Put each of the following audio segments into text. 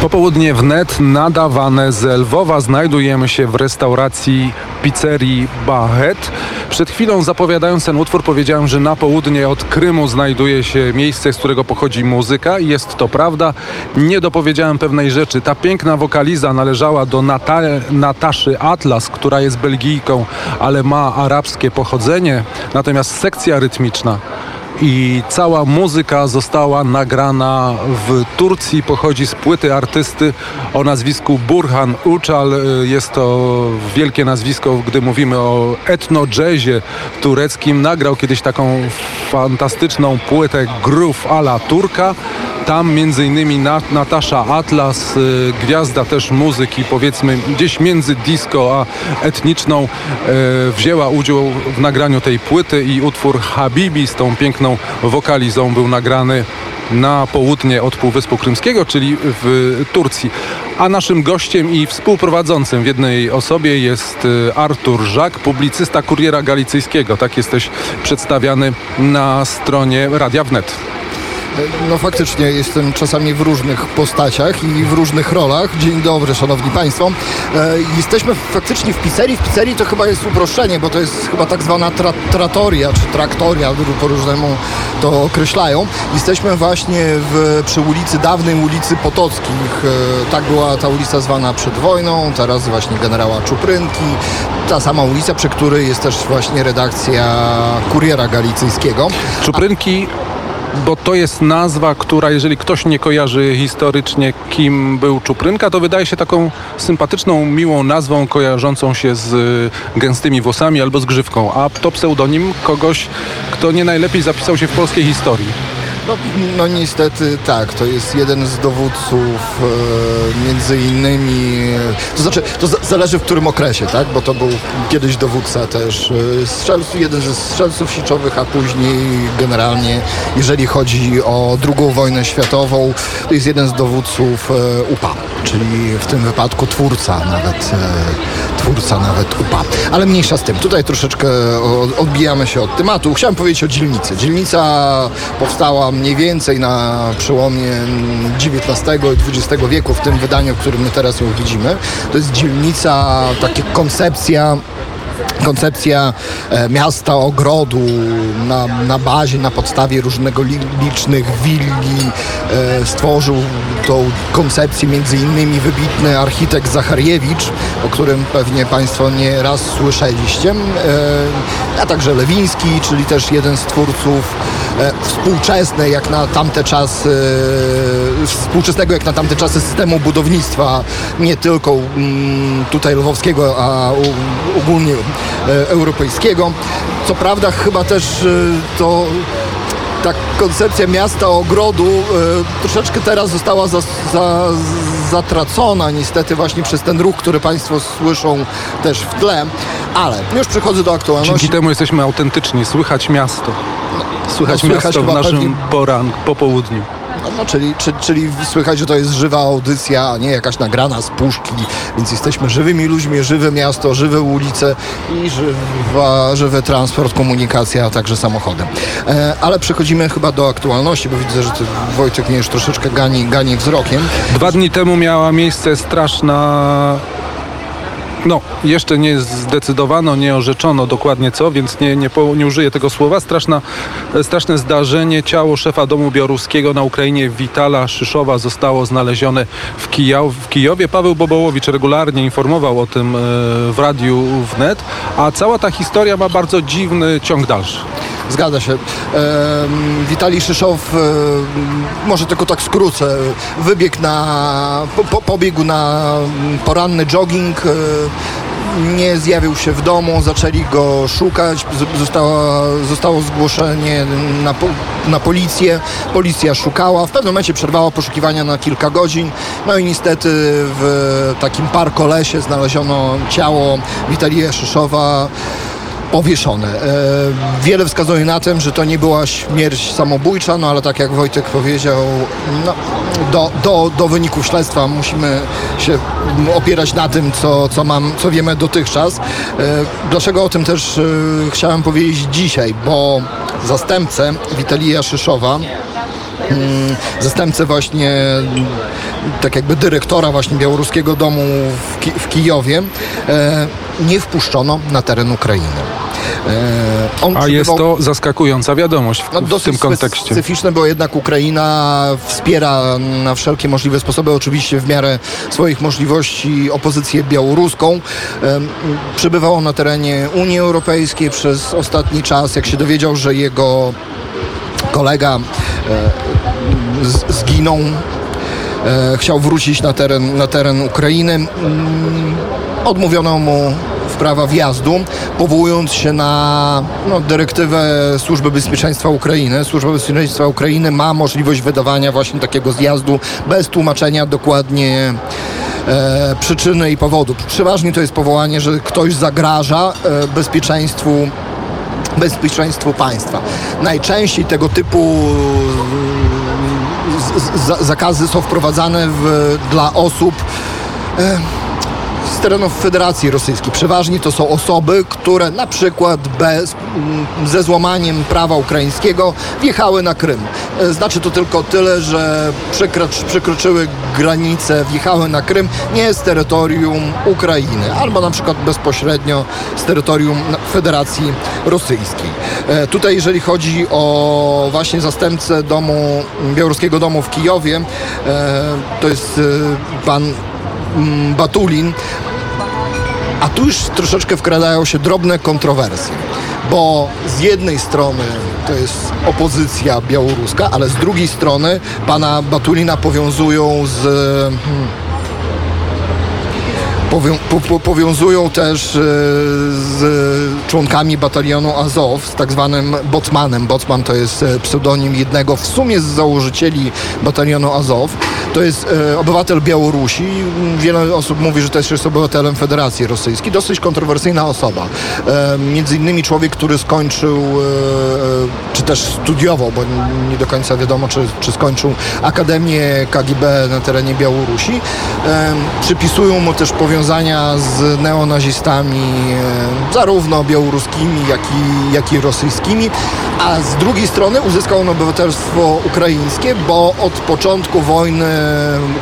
Popołudnie wnet nadawane z Lwowa znajdujemy się w restauracji pizzerii Bahet. Przed chwilą zapowiadając ten utwór powiedziałem, że na południe od Krymu znajduje się miejsce, z którego pochodzi muzyka i jest to prawda. Nie dopowiedziałem pewnej rzeczy. Ta piękna wokaliza należała do Nata Nataszy Atlas, która jest Belgijką, ale ma arabskie pochodzenie. Natomiast sekcja rytmiczna i cała muzyka została nagrana w Turcji, pochodzi z płyty artysty o nazwisku Burhan Uczal. Jest to wielkie nazwisko, gdy mówimy o etno-jazzie tureckim. Nagrał kiedyś taką fantastyczną płytę Groove ala Turka. Tam między innymi Natasza Atlas, y, gwiazda też muzyki, powiedzmy gdzieś między disco a etniczną, y, wzięła udział w nagraniu tej płyty i utwór Habibi z tą piękną wokalizą był nagrany na południe od Półwyspu Krymskiego, czyli w Turcji. A naszym gościem i współprowadzącym w jednej osobie jest y, Artur Żak, publicysta Kuriera Galicyjskiego. Tak jesteś przedstawiany na stronie Radia Wnet. No faktycznie jestem czasami w różnych postaciach i w różnych rolach. Dzień dobry, szanowni państwo. E, jesteśmy faktycznie w pizzerii. W pizzerii to chyba jest uproszczenie, bo to jest chyba tak zwana tra tratoria, czy traktoria, po różnemu to określają. Jesteśmy właśnie w, przy ulicy, dawnej ulicy Potockich. E, tak była ta ulica zwana przed wojną, teraz właśnie generała Czuprynki. Ta sama ulica, przy której jest też właśnie redakcja Kuriera Galicyjskiego. Czuprynki bo to jest nazwa, która jeżeli ktoś nie kojarzy historycznie, kim był Czuprynka, to wydaje się taką sympatyczną, miłą nazwą kojarzącą się z y, gęstymi włosami albo z grzywką, a to pseudonim kogoś, kto nie najlepiej zapisał się w polskiej historii. No, no niestety tak, to jest jeden z dowódców e, między innymi, to znaczy to zależy w którym okresie, tak, bo to był kiedyś dowódca też e, strzelców, jeden ze strzelców siczowych, a później generalnie jeżeli chodzi o drugą wojnę światową, to jest jeden z dowódców e, UPA, czyli w tym wypadku twórca nawet, e, twórca nawet UPA. Ale mniejsza z tym, tutaj troszeczkę odbijamy się od tematu. Chciałem powiedzieć o dzielnicy. Dzielnica powstała mniej więcej na przełomie XIX i XX wieku, w tym wydaniu, w którym my teraz ją widzimy. To jest dzielnica, taka koncepcja koncepcja e, miasta, ogrodu na, na bazie, na podstawie różnego licznych willi e, stworzył tą koncepcję między innymi wybitny architekt Zachariewicz, o którym pewnie Państwo nie raz słyszeliście, e, a także Lewiński, czyli też jeden z twórców współczesnej jak na tamte czasy współczesnego jak na tamte czasy systemu budownictwa. Nie tylko mm, tutaj lwowskiego, a ogólnie europejskiego. Co prawda chyba też e, to ta koncepcja miasta ogrodu e, troszeczkę teraz została za, za, zatracona niestety właśnie przez ten ruch, który Państwo słyszą też w tle, ale już przechodzę do aktualności. Dzięki temu jesteśmy autentyczni, słychać miasto. Słychać, no, słychać miasto w naszym pewnie... poranku, popołudniu. No, czyli, czy, czyli słychać, że to jest żywa audycja, a nie jakaś nagrana z puszki, więc jesteśmy żywymi ludźmi, żywe miasto, żywe ulice i żywa, żywy transport, komunikacja, a także samochodem. E, ale przechodzimy chyba do aktualności, bo widzę, że ty, Wojtek mnie już troszeczkę gani, gani wzrokiem. Dwa dni temu miała miejsce straszna no, jeszcze nie zdecydowano, nie orzeczono dokładnie co, więc nie, nie, nie użyję tego słowa. Straszna, straszne zdarzenie. Ciało szefa domu białoruskiego na Ukrainie Witala Szyszowa zostało znalezione w, Kijow, w Kijowie. Paweł Bobołowicz regularnie informował o tym e, w radiu wnet, a cała ta historia ma bardzo dziwny ciąg dalszy. Zgadza się. Witalij Szyszow, może tylko tak skrócę, wybiegł na, po, pobiegł na poranny jogging, nie zjawił się w domu, zaczęli go szukać, zostało, zostało zgłoszenie na, na policję, policja szukała, w pewnym momencie przerwała poszukiwania na kilka godzin, no i niestety w takim parkolesie znaleziono ciało Witalija Szyszowa, powieszone. E, wiele wskazuje na tym, że to nie była śmierć samobójcza, no ale tak jak Wojtek powiedział, no, do, do, do wyników śledztwa musimy się opierać na tym, co, co, mam, co wiemy dotychczas. E, dlaczego o tym też e, chciałem powiedzieć dzisiaj, bo zastępcę Witalija Szyszowa mm, zastępcę właśnie tak jakby dyrektora właśnie Białoruskiego Domu w, Ki w Kijowie e, nie wpuszczono na teren Ukrainy. E, on A jest to zaskakująca wiadomość w, no, w tym kontekście. specyficzne, bo jednak Ukraina wspiera na wszelkie możliwe sposoby, oczywiście w miarę swoich możliwości opozycję białoruską. E, przebywał on na terenie Unii Europejskiej przez ostatni czas. Jak się dowiedział, że jego kolega e, zginął chciał wrócić na teren, na teren Ukrainy. Mm, odmówiono mu prawa wjazdu, powołując się na no, dyrektywę Służby Bezpieczeństwa Ukrainy. Służba Bezpieczeństwa Ukrainy ma możliwość wydawania właśnie takiego zjazdu bez tłumaczenia dokładnie e, przyczyny i powodu. Przeważnie to jest powołanie, że ktoś zagraża e, bezpieczeństwu bezpieczeństwu państwa. Najczęściej tego typu z, z, zakazy są wprowadzane w, dla osób e, z terenów Federacji Rosyjskiej. Przeważnie to są osoby, które na przykład bez, mm, ze złamaniem prawa ukraińskiego wjechały na Krym. E, znaczy to tylko tyle, że przekrocz, przekroczyły granicę, wjechały na Krym nie z terytorium Ukrainy, albo na przykład bezpośrednio z terytorium Federacji Rosyjskiej. E, tutaj jeżeli chodzi o właśnie zastępcę domu, Białoruskiego Domu w Kijowie, e, to jest pan Batulin, a tu już troszeczkę wkradają się drobne kontrowersje, bo z jednej strony to jest opozycja białoruska, ale z drugiej strony pana Batulina powiązują z hmm, Powią, po, po, powiązują też e, z członkami batalionu Azow, z tak zwanym Botmanem. Botman to jest e, pseudonim jednego w sumie z założycieli batalionu Azow. To jest e, obywatel Białorusi. Wiele osób mówi, że też jest obywatelem Federacji Rosyjskiej. Dosyć kontrowersyjna osoba. Między innymi człowiek, który skończył, czy też studiował, bo nie do końca wiadomo, czy, czy skończył Akademię KGB na terenie Białorusi. Przypisują mu też powiązanie powiązania z neonazistami, e, zarówno białoruskimi, jak i, jak i rosyjskimi, a z drugiej strony uzyskał on obywatelstwo ukraińskie, bo od początku wojny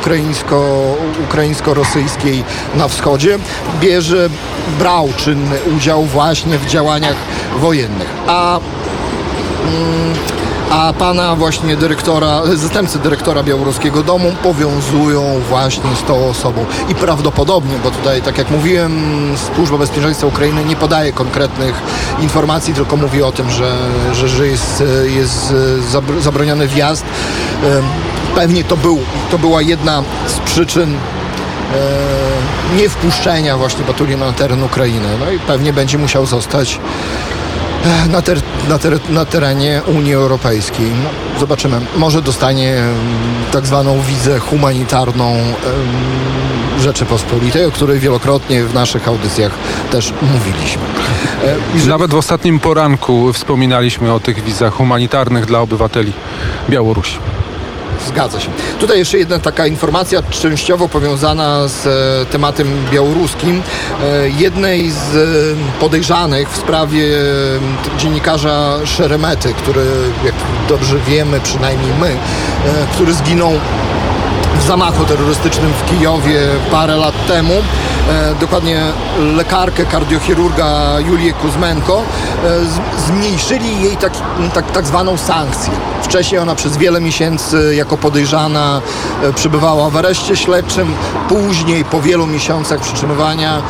ukraińsko, ukraińsko-rosyjskiej na wschodzie bierze, brał czynny udział właśnie w działaniach wojennych. A mm, a pana właśnie dyrektora, zastępcy dyrektora Białoruskiego Domu powiązują właśnie z tą osobą. I prawdopodobnie, bo tutaj, tak jak mówiłem, Służba Bezpieczeństwa Ukrainy nie podaje konkretnych informacji, tylko mówi o tym, że, że, że jest, jest zabroniony wjazd. Pewnie to, był, to była jedna z przyczyn e, niewpuszczenia właśnie Batulina na teren Ukrainy. No i pewnie będzie musiał zostać na, ter, na, ter, na terenie Unii Europejskiej. No, zobaczymy. Może dostanie tak zwaną wizę humanitarną Rzeczypospolitej, o której wielokrotnie w naszych audycjach też mówiliśmy. E, Nawet w ostatnim poranku wspominaliśmy o tych wizach humanitarnych dla obywateli Białorusi. Zgadza się. Tutaj jeszcze jedna taka informacja częściowo powiązana z e, tematem białoruskim. E, jednej z e, podejrzanych w sprawie dziennikarza Szeremety, który, jak dobrze wiemy, przynajmniej my, który zginął w zamachu terrorystycznym w Kijowie parę lat temu. E, dokładnie lekarkę, kardiochirurga Julię Kuzmenko, e, zmniejszyli jej tak, tak, tak zwaną sankcję. Wcześniej ona przez wiele miesięcy jako podejrzana e, przebywała w areszcie śledczym. Później, po wielu miesiącach przytrzymywania,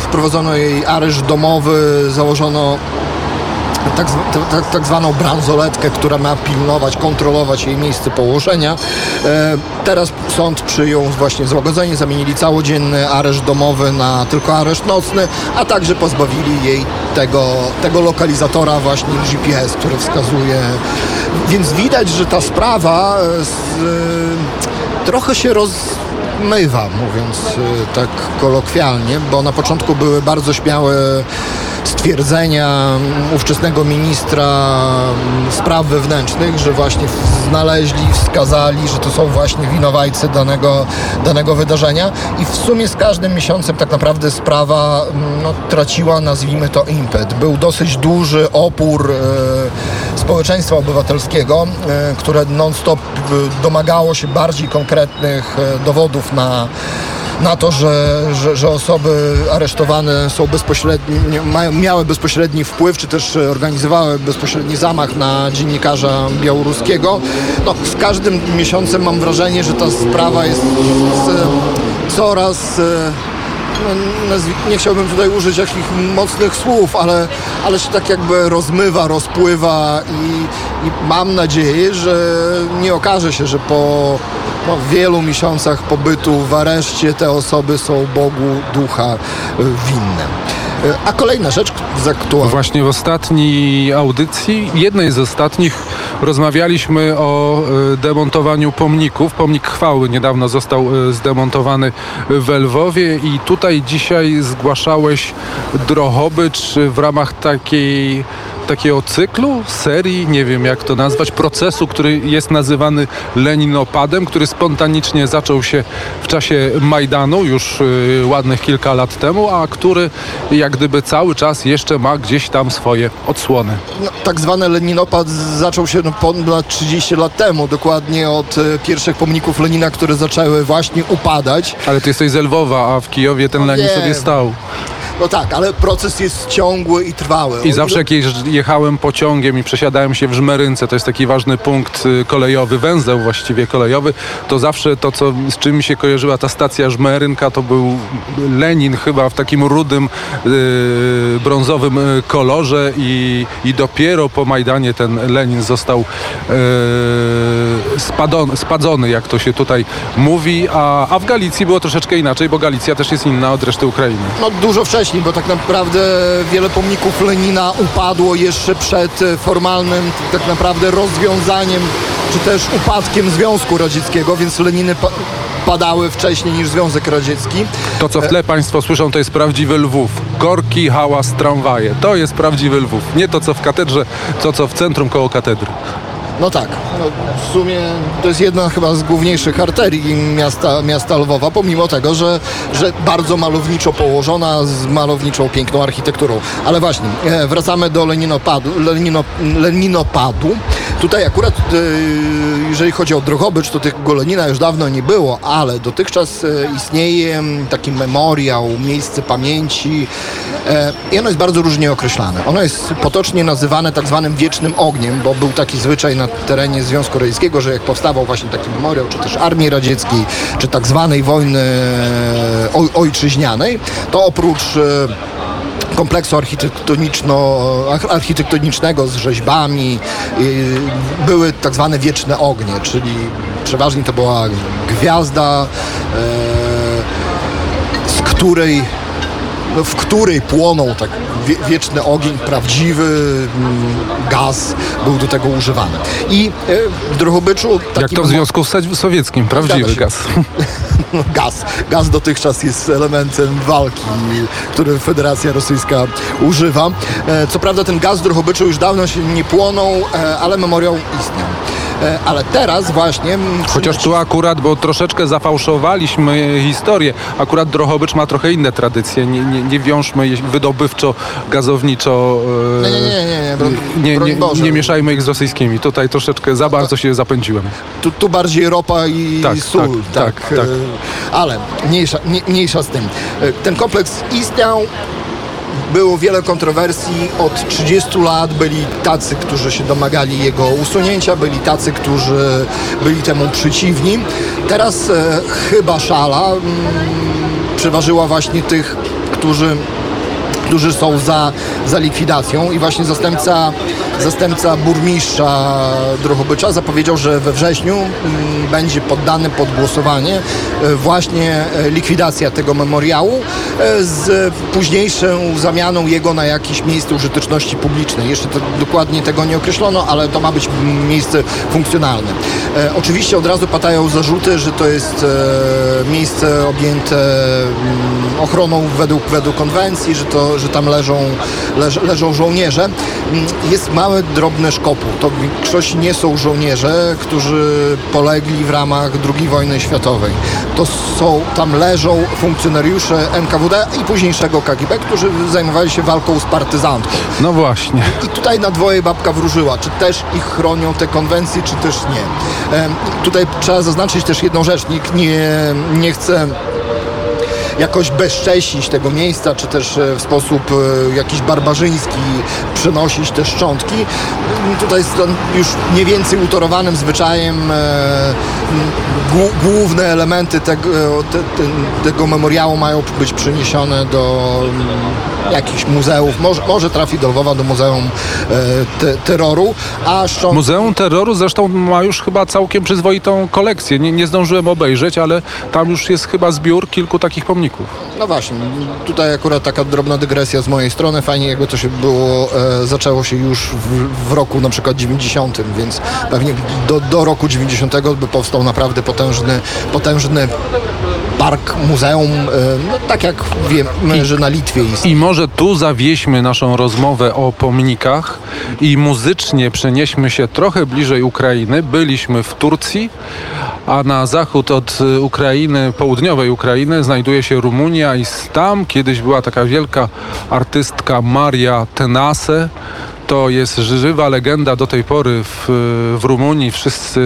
wprowadzono jej areszt domowy, założono tak, tak, tak, zwaną bransoletkę, która ma pilnować, kontrolować jej miejsce położenia. E, teraz sąd przyjął właśnie złagodzenie, zamienili całodzienny areszt domowy na tylko areszt nocny, a także pozbawili jej tego, tego lokalizatora właśnie GPS, który wskazuje. Więc widać, że ta sprawa z, e, trochę się roz mywa, mówiąc e, tak kolokwialnie, bo na początku były bardzo śmiałe stwierdzenia ówczesnego ministra spraw wewnętrznych, że właśnie znaleźli, wskazali, że to są właśnie winowajcy danego, danego wydarzenia i w sumie z każdym miesiącem tak naprawdę sprawa no, traciła, nazwijmy to, impet. Był dosyć duży opór e, społeczeństwa obywatelskiego, e, które non-stop e, domagało się bardziej konkretnych e, dowodów na na to, że, że, że, osoby aresztowane są bezpośrednio, mają, miały bezpośredni wpływ, czy też organizowały bezpośredni zamach na dziennikarza białoruskiego. No, z każdym miesiącem mam wrażenie, że ta sprawa jest coraz no, nie chciałbym tutaj użyć jakichś mocnych słów, ale, ale się tak jakby rozmywa, rozpływa i, i mam nadzieję, że nie okaże się, że po no, wielu miesiącach pobytu w areszcie te osoby są Bogu ducha winne. A kolejna rzecz aktualna. Właśnie w ostatniej audycji, jednej z ostatnich, rozmawialiśmy o e, demontowaniu pomników. Pomnik chwały niedawno został e, zdemontowany w Lwowie i tutaj dzisiaj zgłaszałeś Drohobycz w ramach takiej takiego cyklu, serii, nie wiem jak to nazwać, procesu, który jest nazywany Leninopadem, który spontanicznie zaczął się w czasie Majdanu już y, ładnych kilka lat temu, a który jak gdyby cały czas jeszcze ma gdzieś tam swoje odsłony. No, tak zwany Leninopad zaczął się no, ponad 30 lat temu, dokładnie od y, pierwszych pomników Lenina, które zaczęły właśnie upadać. Ale ty jesteś z Lwowa, a w Kijowie ten Lenin sobie stał. No tak, ale proces jest ciągły i trwały. I zawsze jak jechałem pociągiem i przesiadałem się w Żmerynce, to jest taki ważny punkt y, kolejowy, węzeł właściwie kolejowy, to zawsze to, co, z czym się kojarzyła ta stacja Żmerynka, to był Lenin chyba w takim rudym, yy, brązowym y, kolorze i, i dopiero po Majdanie ten Lenin został yy, spadon, spadzony, jak to się tutaj mówi, a, a w Galicji było troszeczkę inaczej, bo Galicja też jest inna od reszty Ukrainy. No dużo wcześniej wcześniej, bo tak naprawdę wiele pomników Lenina upadło jeszcze przed e, formalnym tak naprawdę rozwiązaniem, czy też upadkiem Związku Radzieckiego, więc Leniny pa padały wcześniej niż Związek Radziecki. To, co w tle Państwo słyszą, to jest prawdziwy Lwów. Korki, hałas, tramwaje. To jest prawdziwy Lwów. Nie to, co w katedrze, to, co w centrum koło katedry. No tak, no w sumie to jest jedna chyba z główniejszych arterii miasta, miasta Lwowa, pomimo tego, że, że bardzo malowniczo położona, z malowniczą, piękną architekturą. Ale właśnie, e, wracamy do Leninopadu. Lenino, Leninopadu. Tutaj akurat, e, jeżeli chodzi o Drohobycz, to tego Lenina już dawno nie było, ale dotychczas e, istnieje taki memoriał, miejsce pamięci i ono jest bardzo różnie określane. Ono jest potocznie nazywane tak zwanym wiecznym ogniem, bo był taki zwyczaj na terenie Związku Radzieckiego, że jak powstawał właśnie taki memoriał, czy też Armii Radzieckiej, czy tak zwanej wojny e, oj, ojczyźnianej, to oprócz e, kompleksu architektonicznego z rzeźbami. Były tak zwane wieczne ognie, czyli przeważnie to była gwiazda, e, z której w której płonął tak wie, wieczny ogień, prawdziwy mm, gaz był do tego używany. I e, w Drohobyczu... Jak to w Związku Sowieckim, prawdziwy gaz. gaz. Gaz dotychczas jest elementem walki, który Federacja Rosyjska używa. E, co prawda ten gaz w Drohobyczu już dawno się nie płonął, e, ale memoriał istniał. E, ale teraz właśnie... Chociaż tu akurat, bo troszeczkę zafałszowaliśmy historię, akurat Drohobycz ma trochę inne tradycje, nie, nie, nie wiążmy wydobywczo, gazowniczo... Nie, nie, nie, nie, nie, nie, mieszajmy ich z rosyjskimi, tutaj troszeczkę za bardzo się zapędziłem. Tu, bardziej ropa i tak, sól, tak, tak, tak, tak. Ale mniejsza, mniejsza z tym. E, ten kompleks istniał, było wiele kontrowersji. Od 30 lat byli tacy, którzy się domagali jego usunięcia, byli tacy, którzy byli temu przeciwni. Teraz e, chyba szala mm, przeważyła właśnie tych, którzy którzy są za, za likwidacją i właśnie zastępca, zastępca burmistrza Drohobycza zapowiedział, że we wrześniu mm, będzie poddany pod głosowanie e, właśnie e, likwidacja tego memoriału e, z późniejszą zamianą jego na jakieś miejsce użyteczności publicznej. Jeszcze to, dokładnie tego nie określono, ale to ma być miejsce funkcjonalne. Oczywiście od razu padają zarzuty, że to jest miejsce objęte ochroną według, według konwencji, że to, że tam leżą, leż, leżą żołnierze. Jest małe drobne szkopu. To w większości nie są żołnierze, którzy polegli w ramach II wojny światowej. To są, tam leżą funkcjonariusze NKWD i późniejszego KGB, którzy zajmowali się walką z partyzantką. No właśnie. I tutaj na dwoje babka wróżyła, czy też ich chronią te konwencje, czy też nie. Em, tutaj trzeba zaznaczyć też jedną rzecz. Nikt nie, nie chce jakoś bezcześcić tego miejsca, czy też e, w sposób e, jakiś barbarzyński przenosić te szczątki. Mm, Tutaj już mniej więcej utorowanym zwyczajem e, główne elementy tego, te, te, tego memoriału mają być przeniesione do mm, jakichś muzeów. Może, może trafi do Lwowa, do Muzeum e, te, Terroru, a szczątki... Muzeum Terroru zresztą ma już chyba całkiem przyzwoitą kolekcję. Nie, nie zdążyłem obejrzeć, ale tam już jest chyba zbiór kilku takich pomników. No właśnie, tutaj akurat taka drobna dygresja z mojej strony. Fajnie jakby to się było, e, zaczęło się już w, w roku na przykład 90, więc pewnie do, do roku 90 by powstał naprawdę potężny, potężny park, muzeum, e, no tak jak wiemy, że na Litwie istnieje. I może tu zawieźmy naszą rozmowę o pomnikach i muzycznie przenieśmy się trochę bliżej Ukrainy. Byliśmy w Turcji, a na zachód od y, Ukrainy, południowej Ukrainy znajduje się Rumunia i tam kiedyś była taka wielka artystka Maria Tenase. To jest żywa legenda do tej pory w, w Rumunii. Wszyscy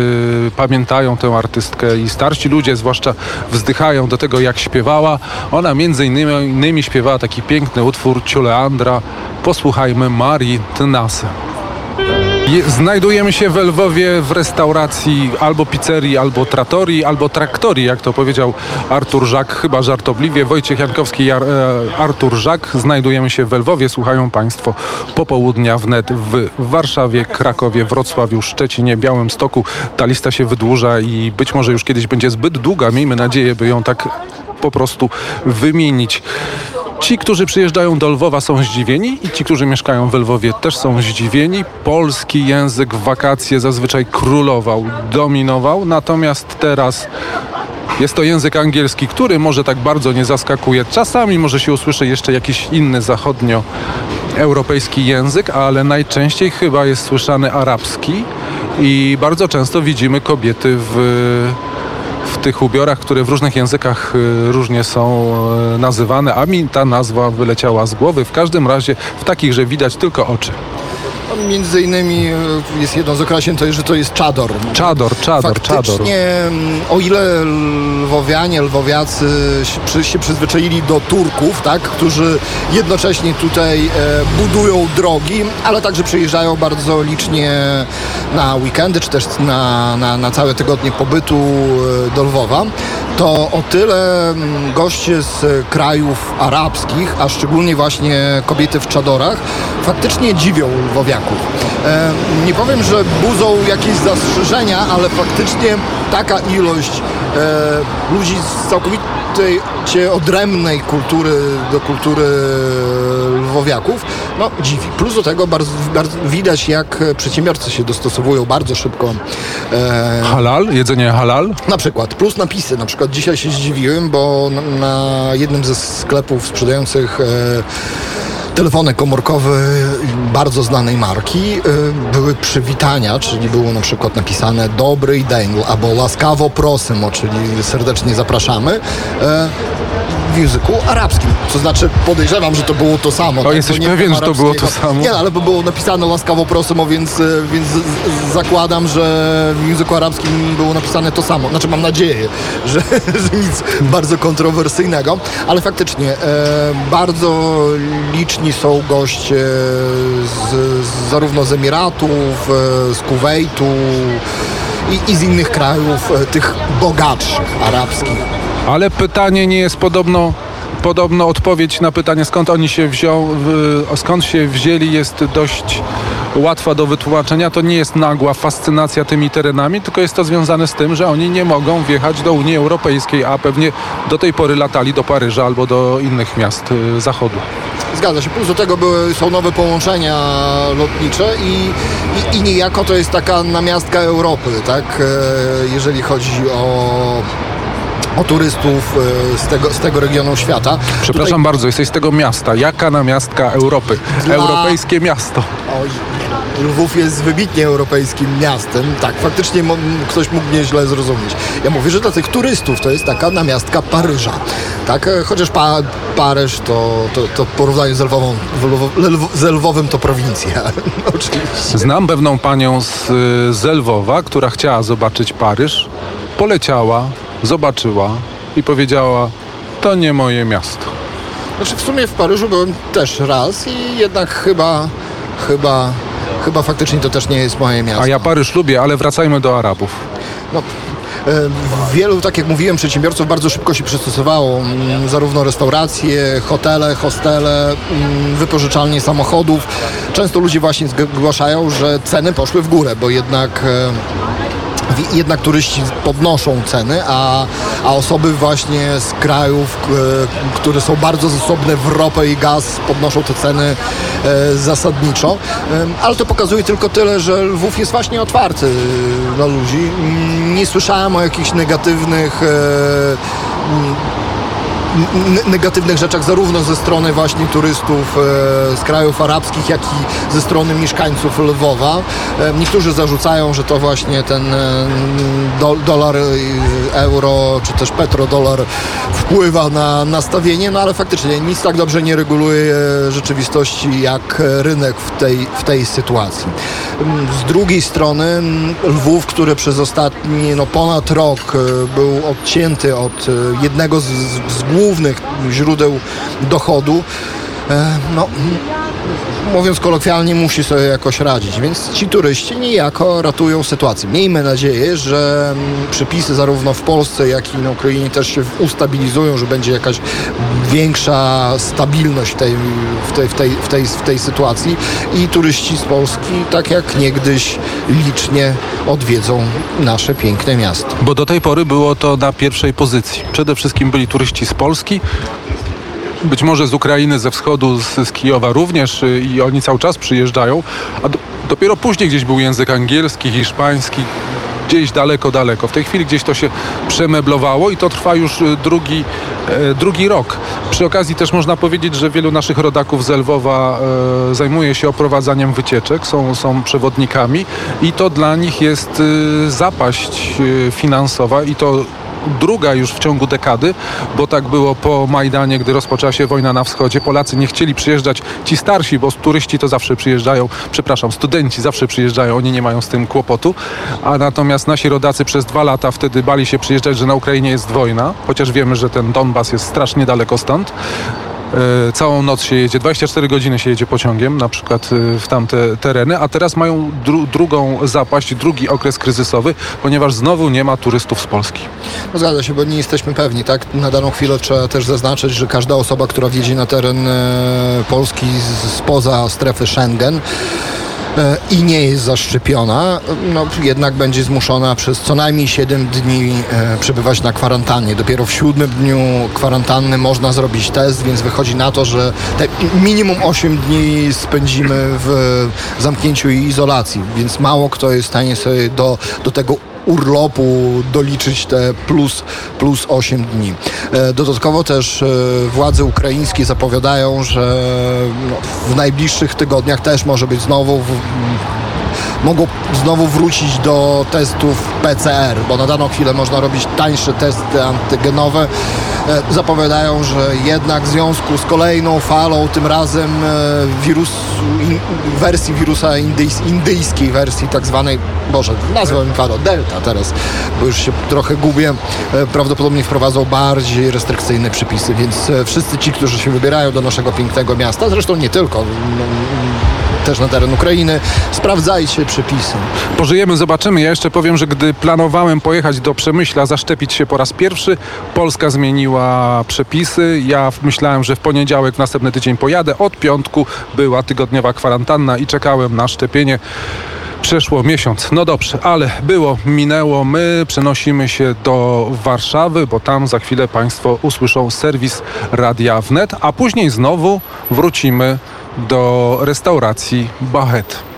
pamiętają tę artystkę i starsi ludzie zwłaszcza wzdychają do tego, jak śpiewała. Ona między innymi, innymi śpiewała taki piękny utwór Ciuleandra. Posłuchajmy Marii Tenase. Je- Znajdujemy się w Lwowie w restauracji albo pizzerii, albo tratorii, albo traktorii, jak to powiedział Artur Żak, chyba żartobliwie. Wojciech Jankowski i Ar- e, Artur Żak. Znajdujemy się w Lwowie. Słuchają Państwo popołudnia wnet w Warszawie, Krakowie, Wrocławiu, Szczecinie, Białymstoku. Ta lista się wydłuża i być może już kiedyś będzie zbyt długa. Miejmy nadzieję, by ją tak po prostu wymienić. Ci, którzy przyjeżdżają do Lwowa są zdziwieni i ci, którzy mieszkają w Lwowie też są zdziwieni. Polski język w wakacje zazwyczaj królował, dominował, natomiast teraz jest to język angielski, który może tak bardzo nie zaskakuje. Czasami może się usłyszy jeszcze jakiś inny zachodnioeuropejski język, ale najczęściej chyba jest słyszany arabski i bardzo często widzimy kobiety w w tych ubiorach, które w różnych językach y, różnie są y, nazywane, a mi ta nazwa wyleciała z głowy. W każdym razie w takich, że widać tylko oczy. No, Między innymi e, jest jedno z określeń, to jest, że to jest czador. Czador, czador, czador. Faktycznie, mm, o ile lwowianie, lwowiacy się przyzwyczaili do Turków, tak, którzy jednocześnie tutaj e, budują drogi, ale także przyjeżdżają bardzo licznie na weekendy, czy też na, na, na całe tygodnie pobytu e, do Lwowa, to o tyle mm, goście z krajów arabskich, a szczególnie właśnie kobiety w czadorach, faktycznie dziwią lwowiaków. E, nie powiem, że budzą jakieś zastrzeżenia, ale faktycznie taka ilość e, ludzi z całkowicie odrębnej kultury do kultury lwowiaków, no dziwi. Plus do tego bardzo, bardzo widać, jak przedsiębiorcy się dostosowują bardzo szybko. E, Halal, jedzenie halal. na przykład, plus napisy. Na przykład dzisiaj się zdziwiłem, bo na, na jednym ze sklepów sprzedających e, telefony komórkowe bardzo znanej marki e, były przywitania, czyli było na przykład napisane dobry dzień albo łaskawo prosimo, czyli serdecznie zapraszamy. W języku arabskim. To znaczy podejrzewam, że to było to samo. tak? jesteś pewien, że to było to samo? Nie, ale bo było napisane łaskawo prosimo, więc, e, więc zakładam, że w języku arabskim było napisane to samo. Znaczy mam nadzieję, że, że nic bardzo kontrowersyjnego, ale faktycznie e, bardzo liczni są goście z, z, zarówno z Emiratów, e, z Kuwejtu i, i z innych krajów, e, tych bogatszych arabskich. Ale pytanie nie jest podobno. Podobno odpowiedź na pytanie, skąd oni się wziął, skąd się wzięli, jest dość łatwa do wytłumaczenia. To nie jest nagła fascynacja tymi terenami, tylko jest to związane z tym, że oni nie mogą wjechać do Unii Europejskiej, a pewnie do tej pory latali do Paryża albo do innych miast y, zachodu. Zgadza się. Plus do tego były, są nowe połączenia lotnicze i, i, i niejako to jest taka namiastka Europy, tak? E, Jeżeli chodzi o o turystów e, z tego, z tego regionu świata. Przepraszam bardzo, jesteś z tego miasta. Jaka namiastka Europy? Dla- Europejskie miasto. Oj, Lwów jest wybitnie europejskim miastem. Tak, faktycznie ktoś mógł mnie źle zrozumieć. Ja mówię, że dla tych turystów to jest taka namiastka Paryża. Tak, e, chociaż pa- Paryż to, to, to w porównaniu z, Lwową, Lwo- Lw- z Lwowem to prowincja. Oczywiście. Znam pewną panią z, y, z Lwowa, która chciała zobaczyć Paryż. Poleciała, zobaczyła i powiedziała, to nie moje miasto. Znaczy w sumie w Paryżu byłem też raz i jednak chyba, chyba, chyba faktycznie to też nie jest moje miasto. A ja Paryż lubię, ale wracajmy do Arabów. No, e, wielu, tak jak mówiłem, przedsiębiorców bardzo szybko się przystosowało. Mm, Zarówno restauracje, hotele, hostele, mm, wypożyczalnie samochodów. Często ludzie właśnie zgłaszają, że ceny poszły w górę, bo jednak e, jednak turyści podnoszą ceny, a, a osoby właśnie z krajów, k- które są bardzo zasobne w ropę i gaz, podnoszą te ceny e, zasadniczo. Ale to pokazuje tylko tyle, że Lwów jest właśnie otwarty e, dla ludzi. Mm, Nie słyszałem o jakichś negatywnych e, negatywnych rzeczach zarówno ze strony właśnie turystów e, z krajów arabskich, jak i ze strony mieszkańców Lwowa. E, niektórzy zarzucają, że to właśnie ten e, do, dolar, euro czy też petrodolar wpływa na nastawienie, no ale faktycznie nic tak dobrze nie reguluje rzeczywistości jak rynek w tej, w tej sytuacji. Mm, Z drugiej strony mm, Lwów, który przez ostatni no, ponad rok był odcięty od jednego z, z głównych źródeł dochodu, e, no, mówiąc kolokwialnie, musi sobie jakoś radzić, więc ci turyści niejako ratują sytuację. Miejmy nadzieję, że mm, przepisy zarówno w Polsce, jak i na Ukrainie też się ustabilizują, że będzie jakaś większa stabilność w tej, w tej, w tej, w tej, w tej sytuacji i turyści z Polski, tak jak niegdyś licznie odwiedzą nasze piękne miasto. Bo do tej pory było to na pierwszej pozycji. Przede wszystkim byli turyści z Polski, być może z Ukrainy, ze wschodu, z, z Kijowa również y, i oni cały czas przyjeżdżają, a do, dopiero później gdzieś był język angielski, hiszpański, gdzieś daleko, daleko. W tej chwili gdzieś to się przemeblowało i to trwa już y, drugi, e, drugi rok. Przy okazji też można powiedzieć, że wielu naszych rodaków z Lwowa e, zajmuje się oprowadzaniem wycieczek, są, są przewodnikami i to dla nich jest y, zapaść finansowa i to druga już w ciągu dekady, bo tak było po Majdanie, gdy rozpoczęła się wojna na wschodzie. Polacy nie chcieli przyjeżdżać, ci starsi, bo turyści to zawsze przyjeżdżają, przepraszam, studenci zawsze przyjeżdżają, oni nie mają z tym kłopotu, a natomiast nasi rodacy przez dwa lata wtedy bali się przyjeżdżać, że na Ukrainie jest wojna, chociaż wiemy, że ten Donbas jest strasznie daleko stąd. E, Całą noc się jedzie, 24 godziny się jedzie pociągiem, na przykład e, w tamte tereny, a teraz mają dru- drugą zapaść, drugi okres kryzysowy, ponieważ znowu nie ma turystów z Polski. No zgadza się, bo nie jesteśmy pewni, tak? Na daną chwilę trzeba też zaznaczyć, że każda osoba, która wjedzie na teren e, Polski spoza strefy Schengen i nie jest zaszczepiona, no jednak będzie zmuszona przez co najmniej 7 dni e, przebywać na kwarantannie. Dopiero w siódmym dniu kwarantanny można zrobić test, więc wychodzi na to, że minimum 8 dni spędzimy w zamknięciu i izolacji, więc mało kto jest w stanie sobie do, do tego urlopu doliczyć te plus, plus 8 dni. E, Dodatkowo też e, władze ukraińskie zapowiadają, że no, w najbliższych tygodniach też może być znowu w, mogą znowu wrócić do testów PCR, bo na daną chwilę można robić tańsze testy antygenowe. E, Zapowiadają, że jednak w związku z kolejną falą, tym razem e, wersji wirusa indyjs, indyjskiej wersji tak zwanej, Boże, nazwę mi Delta teraz, bo już się trochę gubię, e, prawdopodobnie wprowadzą bardziej restrykcyjne przepisy, więc wszyscy ci, którzy się wybierają do naszego pięknego miasta, zresztą nie tylko, też na teren Ukrainy, sprawdzajcie przepisy. Pożyjemy, zobaczymy. Ja jeszcze powiem, że gdy planowałem pojechać do Przemyśla, zaszczepić się po raz pierwszy, Polska zmieniła przepisy. Ja myślałem, że w poniedziałek, następny tydzień pojadę. Od piątku była tygodniowa kwarantanna i czekałem na szczepienie. Przeszło miesiąc. No dobrze, ale było, minęło. My przenosimy się do Warszawy, bo tam za chwilę Państwo usłyszą serwis Radia Wnet, a później znowu wrócimy do restauracji Bachet.